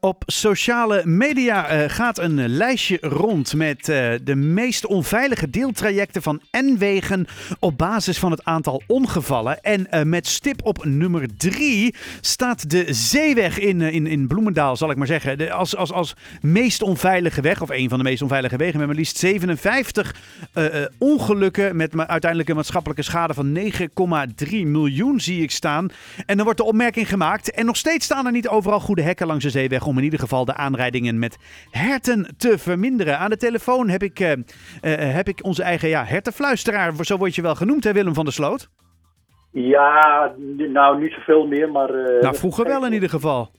Op sociale media uh, gaat een lijstje rond met uh, de meest onveilige deeltrajecten van N-wegen op basis van het aantal ongevallen. En met stip op nummer 3 staat de Zeeweg in, in, in Bloemendaal, zal ik maar zeggen. De, als, als, als meest onveilige weg, of een van de meest onveilige wegen, met maar liefst 57 ongelukken met ma uiteindelijk een maatschappelijke schade van 9,3 miljoen zie ik staan. En dan wordt de opmerking gemaakt, en nog steeds staan er niet overal goede hekken langs de Zeeweg om in ieder geval de aanrijdingen met herten te verminderen. Aan de telefoon heb ik, uh, uh, heb ik onze eigen ja, hertenfluisteraar, zo word je wel genoemd, hè, Willem van der Sloot? Ja, nou niet zoveel meer, maar... Uh, nou, vroeger wel in ieder geval.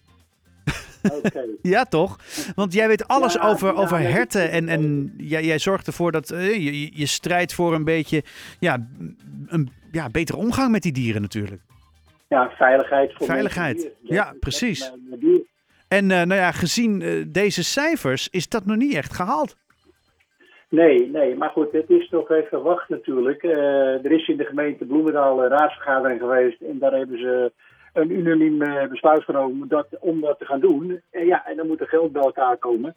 Okay. ja, toch? Want jij weet alles ja, over, over herten en, en jij, jij zorgt ervoor dat uh, je, je strijdt voor een beetje ja, een ja, betere omgang met die dieren natuurlijk. Ja, veiligheid voor Veiligheid, ja, precies. En uh, nou ja, gezien uh, deze cijfers is dat nog niet echt gehaald. Nee, nee, maar goed, het is toch even wacht natuurlijk. Uh, er is in de gemeente Bloemendaal een raadsvergadering geweest en daar hebben ze een unaniem besluit genomen dat, om dat te gaan doen. En ja, en dan moet er geld bij elkaar komen.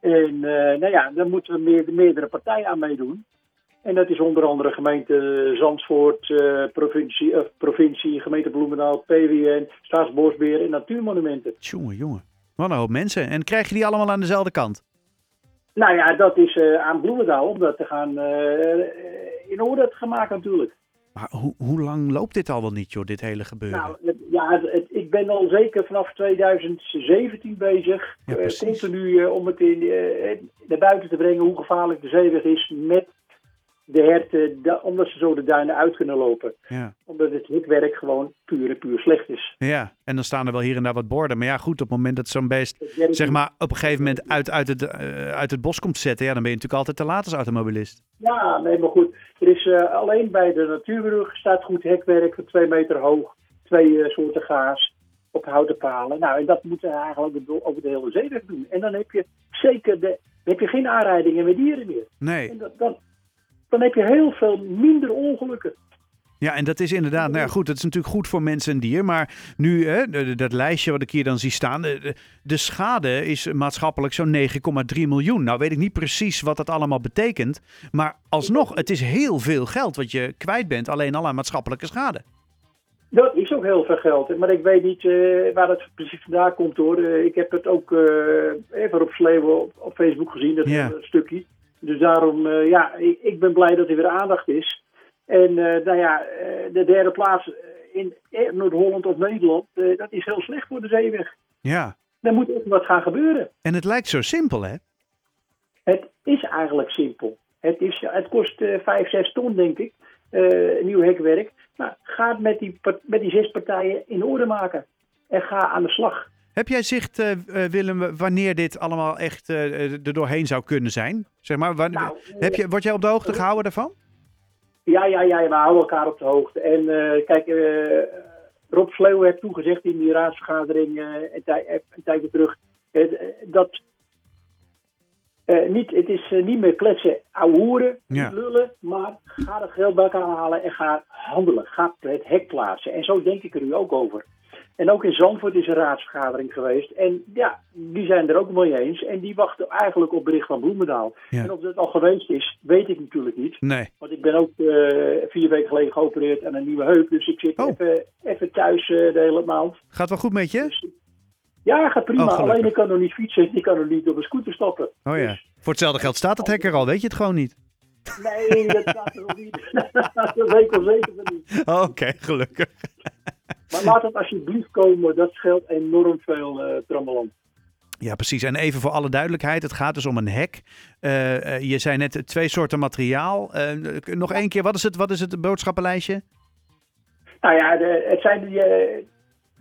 En nou ja, dan moeten we meer, meerdere partijen aan meedoen. En dat is onder andere gemeente Zandvoort, uh, provincie, provincie, gemeente Bloemendaal, PWN, Staatsbosbeheer en Natuurmonumenten. Jongen, jongen. Wat een hoop mensen. En krijg je die allemaal aan dezelfde kant? Nou ja, dat is uh, aan Bloemendaal om dat te gaan in orde te maken natuurlijk. Maar ho hoe lang loopt dit al wel niet, joh, dit hele gebeuren? Nou, het, ja, het, het, ik ben al zeker vanaf 2017 bezig. Ja, continu om het in, naar buiten te brengen hoe gevaarlijk de zeeweg is met de herten, de, omdat ze zo de duinen uit kunnen lopen. Ja. Omdat het hikwerk gewoon puur en puur slecht is. Ja, en dan staan er wel hier en daar wat borden. Maar ja, goed, op het moment dat zo'n beest zeg maar, op een gegeven moment uit, uit, het, uh, uit het bos komt zetten, ja, dan ben je natuurlijk altijd te laat als automobilist. Ja, nee, maar goed. Er is uh, alleen bij de natuurbrug staat goed hekwerk van twee meter hoog, twee uh, soorten gaas op houten palen. Nou, en dat moeten we eigenlijk over de hele zeeweg doen. En dan heb je zeker de, heb je geen aanrijdingen met dieren meer. Nee. En dat, dat, dan heb je heel veel minder ongelukken. Ja, en dat is inderdaad, nou ja, goed, dat is natuurlijk goed voor mensen en dier. Maar nu, hè, dat lijstje wat ik hier dan zie staan, de, de schade is maatschappelijk zo'n 9,3 miljoen. Nou weet ik niet precies wat dat allemaal betekent. Maar alsnog, het is heel veel geld wat je kwijt bent, alleen al aan maatschappelijke schade. Dat is ook heel veel geld, maar ik weet niet uh, waar dat precies vandaan komt hoor. Uh, ik heb het ook uh, even op Sleeuwen op, op, Facebook gezien, dat stukje. Dus daarom, uh, ja, ik, ik, ben blij dat er weer aandacht is. En uh, nou ja, uh, de derde plaats in Noord-Holland of Nederland, dat is heel slecht voor de zeeweg. Ja. Er moet echt wat gaan gebeuren. En het lijkt zo simpel, hè? Het is eigenlijk simpel. Het, is, het kost 5, 6 ton, denk ik, nieuw hekwerk. Nou, ga het met die, met die zes partijen in orde maken. En ga aan de slag. Heb jij zicht, uh, Willem, wanneer dit allemaal echt uh, er doorheen zou kunnen zijn? Zeg maar, wanneer, nou, heb je, word jij op de hoogte gehouden daarvan? Ja, ja, ja, we houden elkaar op de hoogte. En kijk, Rob Sleeuw heeft toegezegd in die raadsvergadering een, tij, een, tijdje terug dat niet, het is niet meer kletsen, ouwehoeren, ja. lullen, maar ga het geld bij elkaar halen en ga handelen. Ga het hek plaatsen. En zo denk ik er nu ook over. En ook in Zandvoort is een raadsvergadering geweest. En ja, die zijn er ook mee eens. En die wachten eigenlijk op bericht van Bloemendaal. Ja. En of dat al geweest is, weet ik natuurlijk niet. Nee. Want ik ben ook uh, vier weken geleden geopereerd aan een nieuwe heup. Dus ik zit oh. even, even thuis uh, de hele maand. Gaat wel goed met je? Dus, ja, gaat prima. Oh, Alleen ik kan nog niet fietsen. Ik kan nog niet op een scooter stappen. Oh ja. Dus, Voor hetzelfde geld staat het hek er al. Weet je het gewoon niet? Nee, dat staat er nog niet. dat weet ik wel zeker niet. Oké, okay, gelukkig. Maar laat het alsjeblieft komen, dat scheelt enorm veel uh, trammeland. Ja, precies. En even voor alle duidelijkheid, het gaat dus om een hek. Uh, uh, je zei net twee soorten materiaal. nog één keer, wat is het, wat is het boodschappenlijstje? Nou ja, de, het zijn die,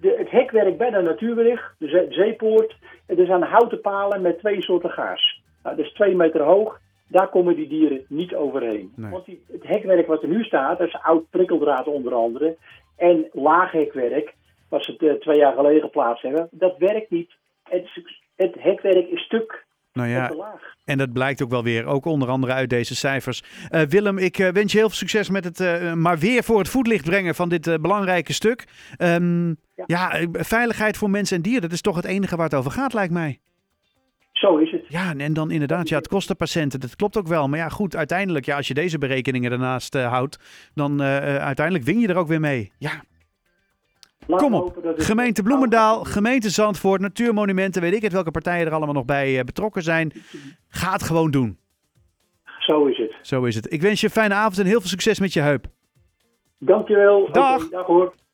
de, het hekwerk bij de natuurweg, de, zee, de zeepoort. Er zijn houten palen met twee soorten gaas. Nou, dat is twee meter hoog. Daar komen die dieren niet overheen. Nee. Want die, het hekwerk wat er nu staat, dat is oud prikkeldraad onder andere. En laaghekwerk, wat ze twee jaar geleden geplaatst hebben, dat werkt niet. Het, het hekwerk is stuk. Nou ja, laag. en dat blijkt ook wel weer, ook onder andere uit deze cijfers. Eh, Willem, ik eh, wens je heel veel succes met het eh, maar weer voor het voetlicht brengen van dit belangrijke stuk. Ehm, ja, Ja. veiligheid voor mensen en dieren, dat is toch het enige waar het over gaat, lijkt mij. Zo is het. Ja, en dan inderdaad, ja, het kost de patiënten, dat klopt ook wel. Maar ja, goed, uiteindelijk, ja, als je deze berekeningen ernaast eh, houdt, dan eh, eh, uiteindelijk win je er ook weer mee. Ja, Kom op. gemeente Bloemendaal, gemeente Zandvoort, Natuurmonumenten, weet ik het, welke partijen er allemaal nog bij betrokken zijn. Ga het gewoon doen. Zo is het. Zo is het. Ik wens je een fijne avond en heel veel succes met je heup. Dankjewel. Dag. Dag hoor.